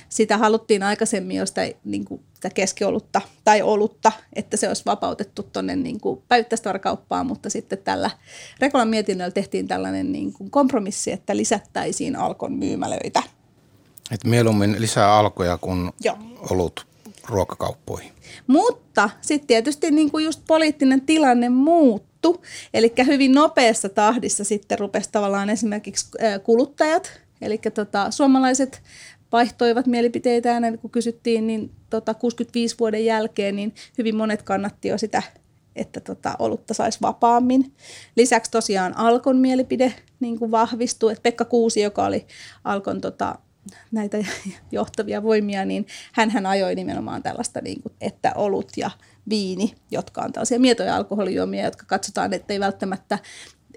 S12: sitä haluttiin aikaisemmin jo sitä, niin kuin, sitä keskiolutta tai olutta, että se olisi vapautettu tuonne niin päivittäistavarakauppaan, mutta sitten tällä Rekolan mietinnöllä tehtiin tällainen niin kuin kompromissi, että lisättäisiin Alkon myymälöitä.
S3: Et mieluummin lisää alkoja kuin Joo. olut ruokakauppoihin.
S12: Mutta sitten tietysti niin kuin just poliittinen tilanne muuttui, eli hyvin nopeassa tahdissa sitten rupesi tavallaan esimerkiksi kuluttajat – Eli tota, suomalaiset vaihtoivat mielipiteitään, kun kysyttiin, niin tota, 65 vuoden jälkeen, niin hyvin monet kannatti jo sitä, että tota, olutta saisi vapaammin. Lisäksi tosiaan Alkon mielipide niin kuin vahvistui, että Pekka Kuusi, joka oli Alkon tota, näitä johtavia voimia, niin hän ajoi nimenomaan tällaista, niin kuin, että olut ja viini, jotka on tällaisia mietoja alkoholijuomia, jotka katsotaan, että ei välttämättä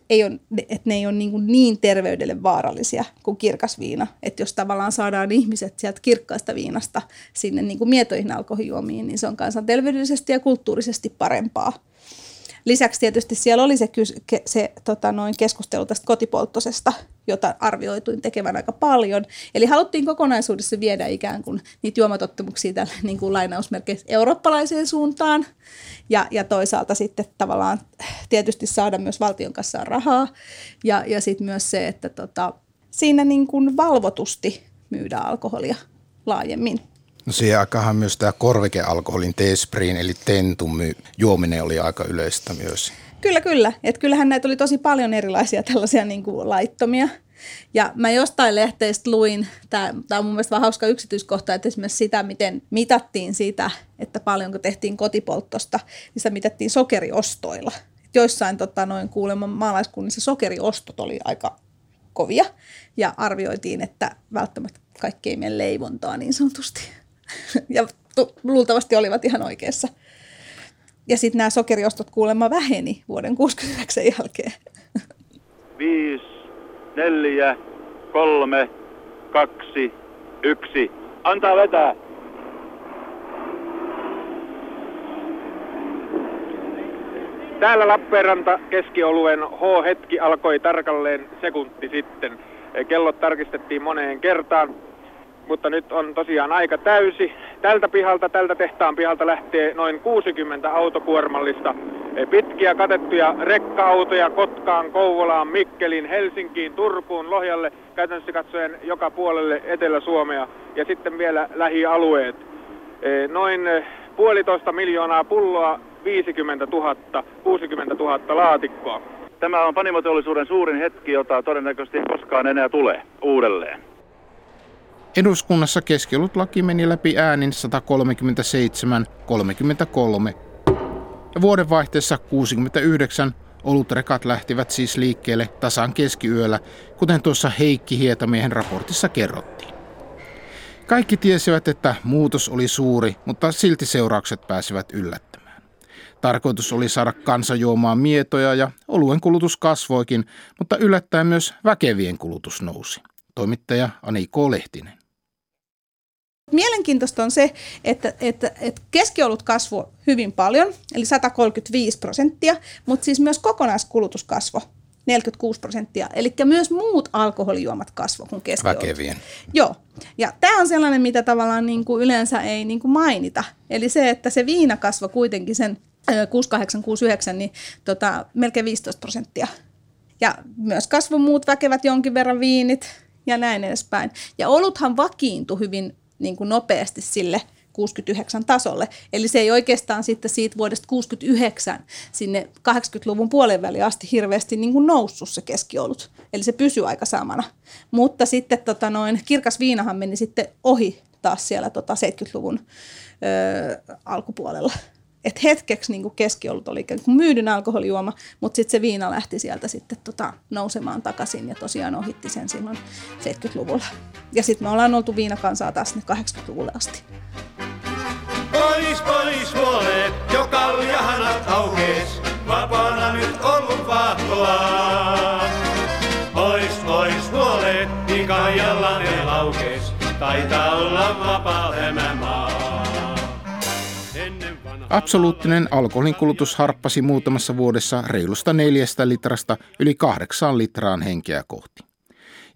S12: ei ole, että ne ei ole niin, niin terveydelle vaarallisia kuin kirkas viina. Että jos tavallaan saadaan ihmiset sieltä kirkkaasta viinasta sinne niin kuin mietoihin alkoholijuomiin, niin se on kansanterveydellisesti ja kulttuurisesti parempaa. Lisäksi tietysti siellä oli se, se tota, noin keskustelu tästä kotipolttosesta, jota arvioituin tekevän aika paljon. Eli haluttiin kokonaisuudessa viedä ikään kuin niitä juomatottumuksia tälle niin kuin lainausmerkeissä eurooppalaiseen suuntaan ja, ja toisaalta sitten tavallaan tietysti saada myös valtion kassaan rahaa ja, ja sitten myös se, että tota, siinä niin kuin valvotusti myydään alkoholia laajemmin.
S3: No siihen aikahan myös tämä korvikealkoholin teespriin eli tentum juominen oli aika yleistä myös.
S12: Kyllä, kyllä. Et kyllähän näitä oli tosi paljon erilaisia tällaisia niin kuin laittomia. Ja mä jostain lehteistä luin, tämä on mun mielestä vähän hauska yksityiskohta, että esimerkiksi sitä, miten mitattiin sitä, että paljonko tehtiin kotipolttosta, niin sitä mitattiin sokeriostoilla. joissain tota, noin kuulemma maalaiskunnissa sokeriostot oli aika kovia ja arvioitiin, että välttämättä kaikki ei mene leivontaa niin sanotusti. ja luultavasti olivat ihan oikeassa. Ja sitten nämä sokeriostot kuulemma väheni vuoden 69 jälkeen.
S13: Viisi, neljä, kolme, kaksi, yksi. Antaa vetää. Täällä Lappeenranta keskioluen H-hetki alkoi tarkalleen sekunti sitten. Kellot tarkistettiin moneen kertaan, mutta nyt on tosiaan aika täysi. Tältä pihalta, tältä tehtaan pihalta lähtee noin 60 autokuormallista pitkiä katettuja rekka-autoja Kotkaan, Kouvolaan, Mikkelin, Helsinkiin, Turkuun, Lohjalle, käytännössä katsoen joka puolelle Etelä-Suomea ja sitten vielä lähialueet. Noin puolitoista miljoonaa pulloa 50 000, 60 000 laatikkoa.
S14: Tämä on panimoteollisuuden suurin hetki, jota todennäköisesti koskaan enää tulee uudelleen.
S3: Eduskunnassa laki meni läpi äänin 137-33. Ja vuodenvaihteessa 69 olutrekat lähtivät siis liikkeelle tasan keskiyöllä, kuten tuossa Heikki Hietamiehen raportissa kerrottiin. Kaikki tiesivät, että muutos oli suuri, mutta silti seuraukset pääsivät yllättämään. Tarkoitus oli saada kansa juomaan mietoja ja oluen kulutus kasvoikin, mutta yllättäen myös väkevien kulutus nousi. Toimittaja Ani K. Lehtinen.
S12: Mielenkiintoista on se, että, että, että keskiolut kasvoi hyvin paljon, eli 135 prosenttia, mutta siis myös kokonaiskulutus kasvoi 46 prosenttia. Eli myös muut alkoholijuomat kasvoi kuin keskiolut.
S3: Väkevien.
S12: Joo. Ja tämä on sellainen, mitä tavallaan niin kuin yleensä ei niin kuin mainita. Eli se, että se viina kasvoi kuitenkin sen 6869, niin tota, melkein 15 prosenttia. Ja myös kasvu muut väkevät jonkin verran viinit ja näin edespäin. Ja oluthan vakiintui hyvin niin kuin nopeasti sille 69 tasolle. Eli se ei oikeastaan sitten siitä vuodesta 69 sinne 80-luvun puolen väliin asti hirveästi niin kuin noussut se keskiolut. Eli se pysyy aika samana. Mutta sitten tota noin, kirkas viinahan meni sitten ohi taas siellä tota 70-luvun ö, alkupuolella että hetkeksi niin keskiolut oli ikään kuin myydyn alkoholijuoma, mutta sitten se viina lähti sieltä sitten tota, nousemaan takaisin ja tosiaan ohitti sen silloin 70-luvulla. Ja sitten me ollaan oltu viinakansaa taas sinne 80-luvulle asti.
S1: Pois, pois huolet, jo kaljahanat aukees, vapaana nyt ollut vaahtoa. Pois, pois huolet, niin ne laukees, taitaa olla vapaa tämä maa.
S3: Absoluuttinen alkoholin kulutus harppasi muutamassa vuodessa reilusta neljästä litrasta yli kahdeksaan litraan henkeä kohti.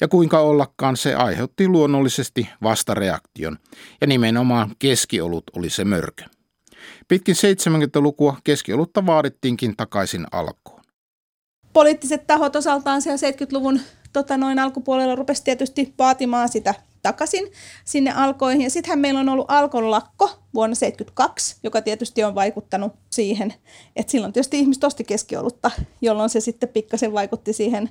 S3: Ja kuinka ollakaan se aiheutti luonnollisesti vastareaktion, ja nimenomaan keskiolut oli se mörkö. Pitkin 70-lukua keskiolutta vaadittiinkin takaisin alkoon.
S12: Poliittiset tahot osaltaan siellä 70-luvun tota noin alkupuolella rupesi tietysti vaatimaan sitä takaisin sinne alkoihin. Ja sittenhän meillä on ollut alkon lakko vuonna 1972, joka tietysti on vaikuttanut siihen, että silloin tietysti ihmiset osti keskiolutta, jolloin se sitten pikkasen vaikutti siihen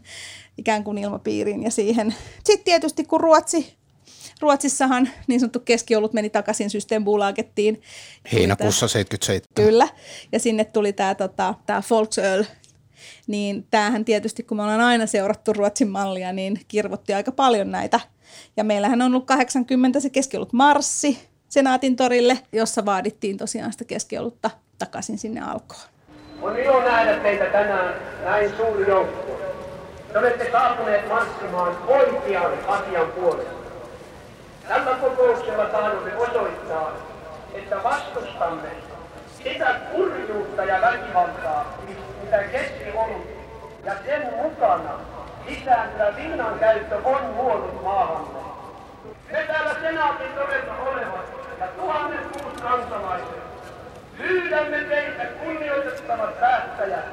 S12: ikään kuin ilmapiiriin ja siihen. Sitten tietysti kun Ruotsi Ruotsissahan niin sanottu keskiolut meni takaisin Systembolagettiin.
S3: Heinäkuussa 77.
S12: Kyllä, ja sinne tuli tämä tota, tää Volksöl, niin tämähän tietysti, kun me ollaan aina seurattu Ruotsin mallia, niin kirvotti aika paljon näitä ja meillähän on ollut 80 se keskiolut marssi Senaatin torille, jossa vaadittiin tosiaan sitä keskiolutta takaisin sinne alkoon.
S2: On ilo nähdä teitä tänään näin suuri joukko. Te olette saapuneet marssimaan oikean asian puolesta. Tällä kokouksella tahdomme osoittaa, että vastustamme sitä kurjuutta ja väkivaltaa, mitä keskiolut ja sen mukana lisääntyvä viinan käyttö on luonut maahamme. Me täällä senaatin todella olevat ja tuhannet muut kansalaiset. Pyydämme teitä kunnioitettavat päättäjät,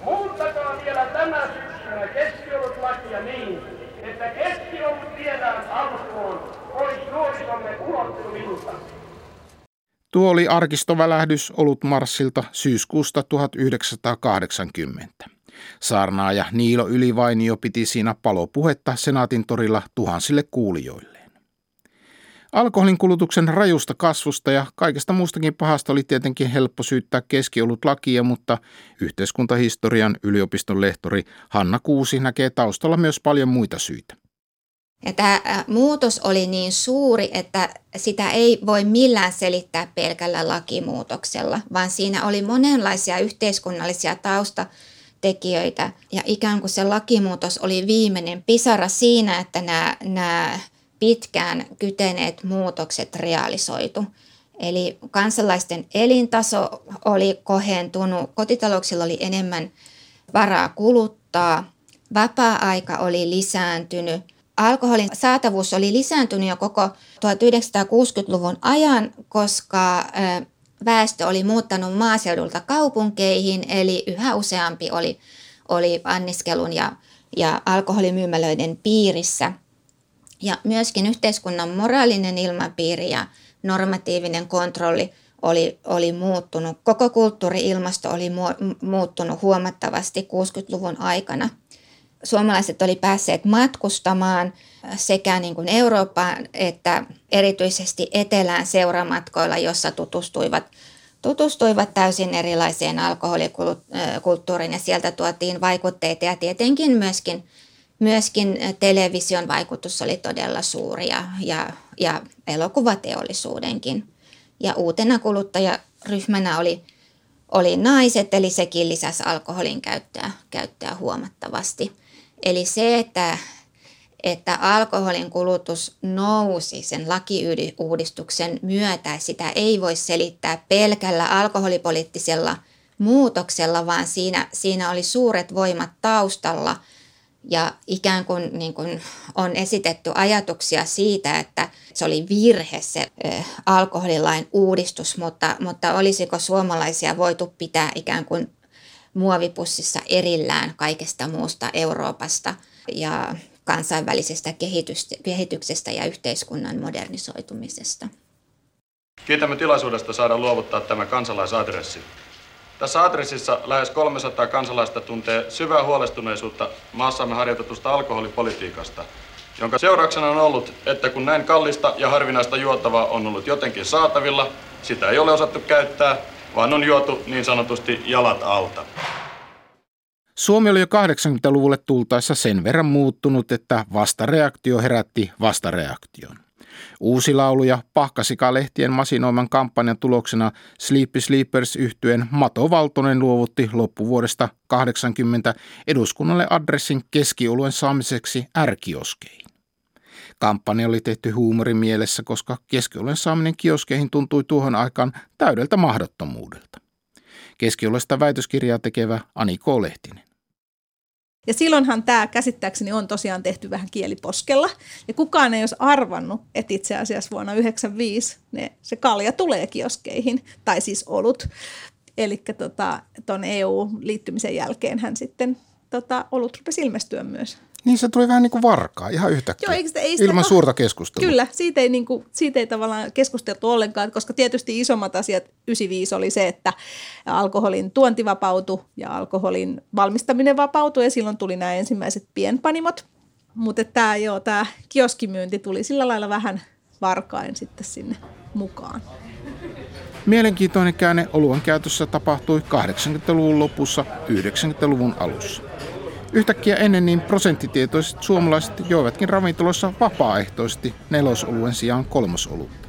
S2: muuttakaa vielä tämä syksynä keskiolutlakia niin, että keskiolut viedään alkuun
S3: Tuo oli arkistovälähdys ollut Marssilta syyskuusta 1980. Saarnaaja Niilo Ylivainio piti siinä palopuhetta Senaatin torilla tuhansille kuulijoilleen. Alkoholin kulutuksen rajusta kasvusta ja kaikesta muustakin pahasta oli tietenkin helppo syyttää keskiolut lakia, mutta yhteiskuntahistorian yliopiston lehtori Hanna Kuusi näkee taustalla myös paljon muita syitä.
S4: Ja tämä muutos oli niin suuri, että sitä ei voi millään selittää pelkällä lakimuutoksella, vaan siinä oli monenlaisia yhteiskunnallisia taustatekijöitä. Ja ikään kuin se lakimuutos oli viimeinen pisara siinä, että nämä, nämä pitkään kyteneet muutokset realisoitu. Eli kansalaisten elintaso oli kohentunut, kotitalouksilla oli enemmän varaa kuluttaa, vapaa-aika oli lisääntynyt, alkoholin saatavuus oli lisääntynyt jo koko 1960-luvun ajan, koska väestö oli muuttanut maaseudulta kaupunkeihin, eli yhä useampi oli, oli anniskelun ja, ja alkoholimyymälöiden piirissä – ja myöskin yhteiskunnan moraalinen ilmapiiri ja normatiivinen kontrolli oli, oli muuttunut. Koko kulttuuri-ilmasto oli muuttunut huomattavasti 60-luvun aikana. Suomalaiset oli päässeet matkustamaan sekä niin kuin Eurooppaan että erityisesti etelään seuramatkoilla, jossa tutustuivat, tutustuivat täysin erilaiseen alkoholikulttuuriin ja sieltä tuotiin vaikutteita ja tietenkin myöskin myöskin television vaikutus oli todella suuri ja, ja, ja elokuvateollisuudenkin. Ja uutena kuluttajaryhmänä oli, oli naiset, eli sekin lisäsi alkoholin käyttöä, käyttöä huomattavasti. Eli se, että, että alkoholin kulutus nousi sen lakiuudistuksen myötä, sitä ei voi selittää pelkällä alkoholipoliittisella muutoksella, vaan siinä, siinä oli suuret voimat taustalla – ja ikään kuin, niin kuin on esitetty ajatuksia siitä, että se oli virhe se alkoholilain uudistus, mutta, mutta olisiko suomalaisia voitu pitää ikään kuin muovipussissa erillään kaikesta muusta Euroopasta ja kansainvälisestä kehityksestä ja yhteiskunnan modernisoitumisesta.
S15: Kiitämme tilaisuudesta saada luovuttaa tämä kansalaisadressi. Tässä adressissa lähes 300 kansalaista tuntee syvää huolestuneisuutta maassamme harjoitetusta alkoholipolitiikasta, jonka seurauksena on ollut, että kun näin kallista ja harvinaista juotavaa on ollut jotenkin saatavilla, sitä ei ole osattu käyttää, vaan on juotu niin sanotusti jalat alta.
S3: Suomi oli jo 80-luvulle tultaessa sen verran muuttunut, että vastareaktio herätti vastareaktion. Uusi laulu ja Pahkasika-lehtien masinoiman kampanjan tuloksena Sleepy Sleepers yhtyen Mato Valtonen luovutti loppuvuodesta 80 eduskunnalle adressin keskioluen saamiseksi ärkioskeihin. Kampanja oli tehty huumorin mielessä, koska keskioluen saaminen kioskeihin tuntui tuohon aikaan täydeltä mahdottomuudelta. Keskiolesta väitöskirjaa tekevä Ani. Lehtinen.
S12: Ja silloinhan tämä käsittääkseni on tosiaan tehty vähän kieliposkella. Ja kukaan ei olisi arvannut, että itse asiassa vuonna 1995 ne, se kalja tulee kioskeihin, tai siis olut. Eli tota, tuon EU-liittymisen jälkeen hän sitten tota, olut rupesi ilmestyä myös.
S3: Niin se tuli vähän niin kuin varkaa ihan yhtäkkiä, Joo, sitä, ei sitä, ilman suurta keskustelua.
S12: Kyllä, siitä ei, niin kuin, siitä ei tavallaan keskusteltu ollenkaan, koska tietysti isommat asiat 95 oli se, että alkoholin tuonti vapautui ja alkoholin valmistaminen vapautui ja silloin tuli nämä ensimmäiset pienpanimot. Mutta tämä, joo, tämä kioskimyynti tuli sillä lailla vähän varkain sitten sinne mukaan.
S3: Mielenkiintoinen käänne oluen käytössä tapahtui 80-luvun lopussa 90-luvun alussa. Yhtäkkiä ennen niin prosenttitietoiset suomalaiset joivatkin ravintoloissa vapaaehtoisesti nelosoluen sijaan kolmosolutta.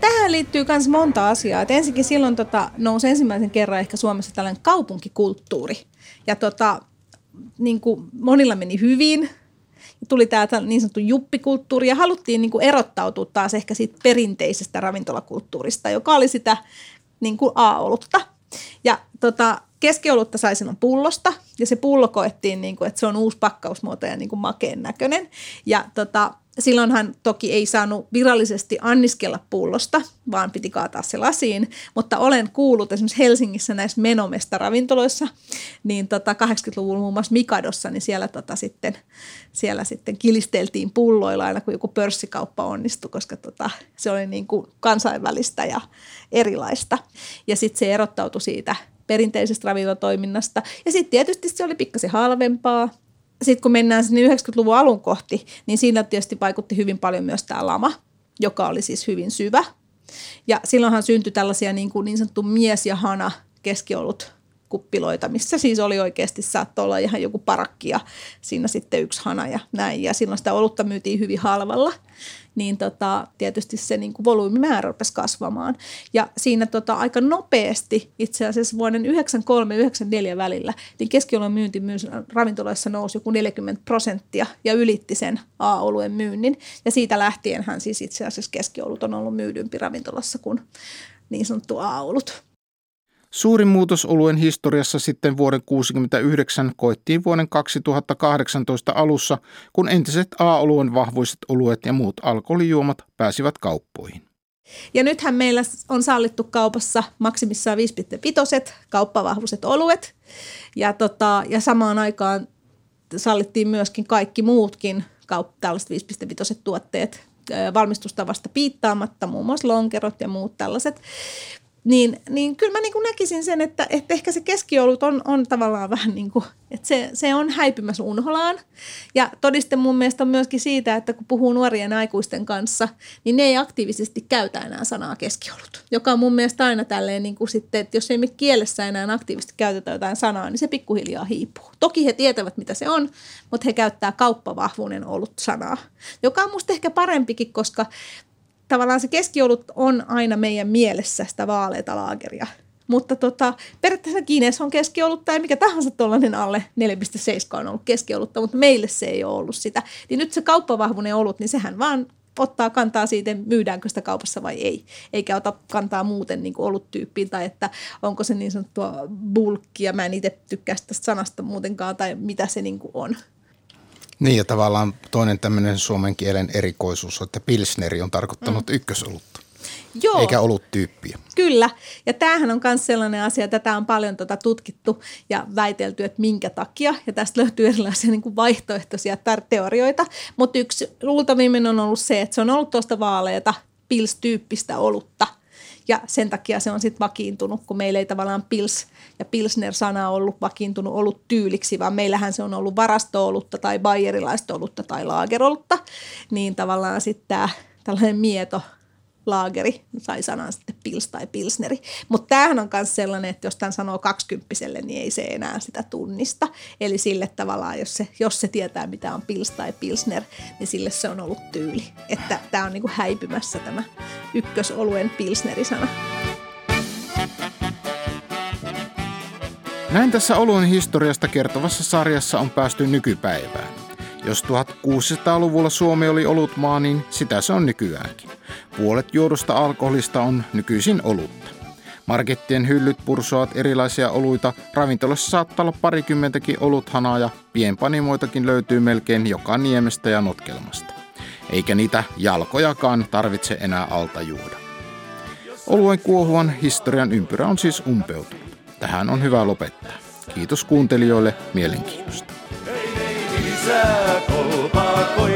S12: Tähän liittyy myös monta asiaa. Et ensinnäkin silloin tota, nousi ensimmäisen kerran ehkä Suomessa tällainen kaupunkikulttuuri. Ja tota, niin kuin monilla meni hyvin, tuli tämä niin sanottu juppikulttuuri ja haluttiin niin kuin erottautua taas ehkä siitä perinteisestä ravintolakulttuurista, joka oli sitä niin kuin A-olutta. Ja tota, keskiolutta sai silloin pullosta ja se pullo koettiin, niin kuin, että se on uusi pakkausmuoto ja niin kuin makeen näköinen. Ja tota, silloinhan toki ei saanut virallisesti anniskella pullosta, vaan piti kaataa se lasiin, mutta olen kuullut esimerkiksi Helsingissä näissä menomesta ravintoloissa, niin tota 80-luvulla muun muassa Mikadossa, niin siellä, tota sitten, siellä sitten kilisteltiin pulloilla aina, kun joku pörssikauppa onnistui, koska tota, se oli niin kuin kansainvälistä ja erilaista. Ja sitten se erottautui siitä perinteisestä ravintolatoiminnasta. Ja sitten tietysti se oli pikkasen halvempaa. Sitten kun mennään sinne 90-luvun alun kohti, niin siinä tietysti vaikutti hyvin paljon myös tämä lama. joka oli siis hyvin syvä. Ja silloinhan syntyi tällaisia niin, kuin niin sanottu mies ja hana keskiolut kuppiloita, missä siis oli oikeasti saattoi olla ihan joku parakki ja siinä sitten yksi hana ja näin. Ja silloin sitä olutta myytiin hyvin halvalla niin tota, tietysti se niin kuin volyymimäärä rupesi kasvamaan. Ja siinä tota, aika nopeasti, itse asiassa vuoden 93-94 välillä, niin keskioluen myynti myös ravintoloissa nousi joku 40 prosenttia ja ylitti sen A-oluen myynnin. Ja siitä lähtien hän siis itse asiassa keskiolut on ollut myydympi ravintolassa kuin niin sanottu A-olut.
S3: Suurin muutos oluen historiassa sitten vuoden 1969 koettiin vuoden 2018 alussa, kun entiset A-oluen vahvuiset oluet ja muut alkoholijuomat pääsivät kauppoihin.
S12: Ja nythän meillä on sallittu kaupassa maksimissaan 5,5 kauppavahvuiset oluet. Ja, tota, ja samaan aikaan sallittiin myöskin kaikki muutkin kaup- tällaiset 5,5 tuotteet valmistustavasta piittaamatta, muun muassa lonkerot ja muut tällaiset niin, niin kyllä mä niin kuin näkisin sen, että, että ehkä se keskiolut on, on tavallaan vähän niin kuin, että se, se on häipymässä unholaan. Ja todiste mun mielestä on myöskin siitä, että kun puhuu nuorien aikuisten kanssa, niin ne ei aktiivisesti käytä enää sanaa keskiolut. Joka on mun mielestä aina tälleen niin kuin sitten, että jos ei me kielessä enää aktiivisesti käytetä jotain sanaa, niin se pikkuhiljaa hiipuu. Toki he tietävät, mitä se on, mutta he käyttää kauppavahvuuden ollut sanaa, joka on musta ehkä parempikin, koska tavallaan se keskijoulut on aina meidän mielessä sitä vaaleita laageria. Mutta tota, periaatteessa Guinness on keskiolut tai mikä tahansa tuollainen alle 4,7 on ollut keskiolutta, mutta meille se ei ole ollut sitä. Niin nyt se kauppavahvuinen olut, niin sehän vaan ottaa kantaa siitä, myydäänkö sitä kaupassa vai ei. Eikä ota kantaa muuten niin kuin oluttyyppiin tai että onko se niin sanottua bulkkia. Mä en itse tykkää sitä sanasta muutenkaan tai mitä se niin kuin on.
S3: Niin ja tavallaan toinen tämmöinen suomen kielen erikoisuus on, että pilsneri on tarkoittanut mm. ykkösolutta. Joo. Eikä ollut tyyppiä.
S12: Kyllä. Ja tämähän on myös sellainen asia, että tätä on paljon tota tutkittu ja väitelty, että minkä takia. Ja tästä löytyy erilaisia niin kuin vaihtoehtoisia teorioita. Mutta yksi luultavimmin on ollut se, että se on ollut tuosta vaaleita pils-tyyppistä olutta – ja sen takia se on sitten vakiintunut, kun meillä ei tavallaan pils ja pilsner-sana ollut vakiintunut ollut tyyliksi, vaan meillähän se on ollut varastoolutta tai bayerilaista olutta tai laagerolutta, niin tavallaan sitten tämä tällainen mieto laageri sai sanan sitten pils tai pilsneri. Mutta tämähän on myös sellainen, että jos tämän sanoo kaksikymppiselle, niin ei se enää sitä tunnista. Eli sille tavallaan, jos se, jos se tietää mitä on pils tai pilsner, niin sille se on ollut tyyli. Että tämä on niinku häipymässä tämä ykkösoluen pilsnerisana.
S3: Näin tässä oluen historiasta kertovassa sarjassa on päästy nykypäivään. Jos 1600-luvulla Suomi oli ollut maa, niin sitä se on nykyäänkin. Puolet juodusta alkoholista on nykyisin olutta. Markettien hyllyt pursoavat erilaisia oluita, ravintolassa saattaa olla parikymmentäkin oluthanaa ja pienpanimoitakin löytyy melkein joka niemestä ja notkelmasta. Eikä niitä jalkojakaan tarvitse enää alta juoda. Oluen kuohuvan historian ympyrä on siis umpeutunut. Tähän on hyvä lopettaa. Kiitos kuuntelijoille mielenkiinnosta. circle, parkway.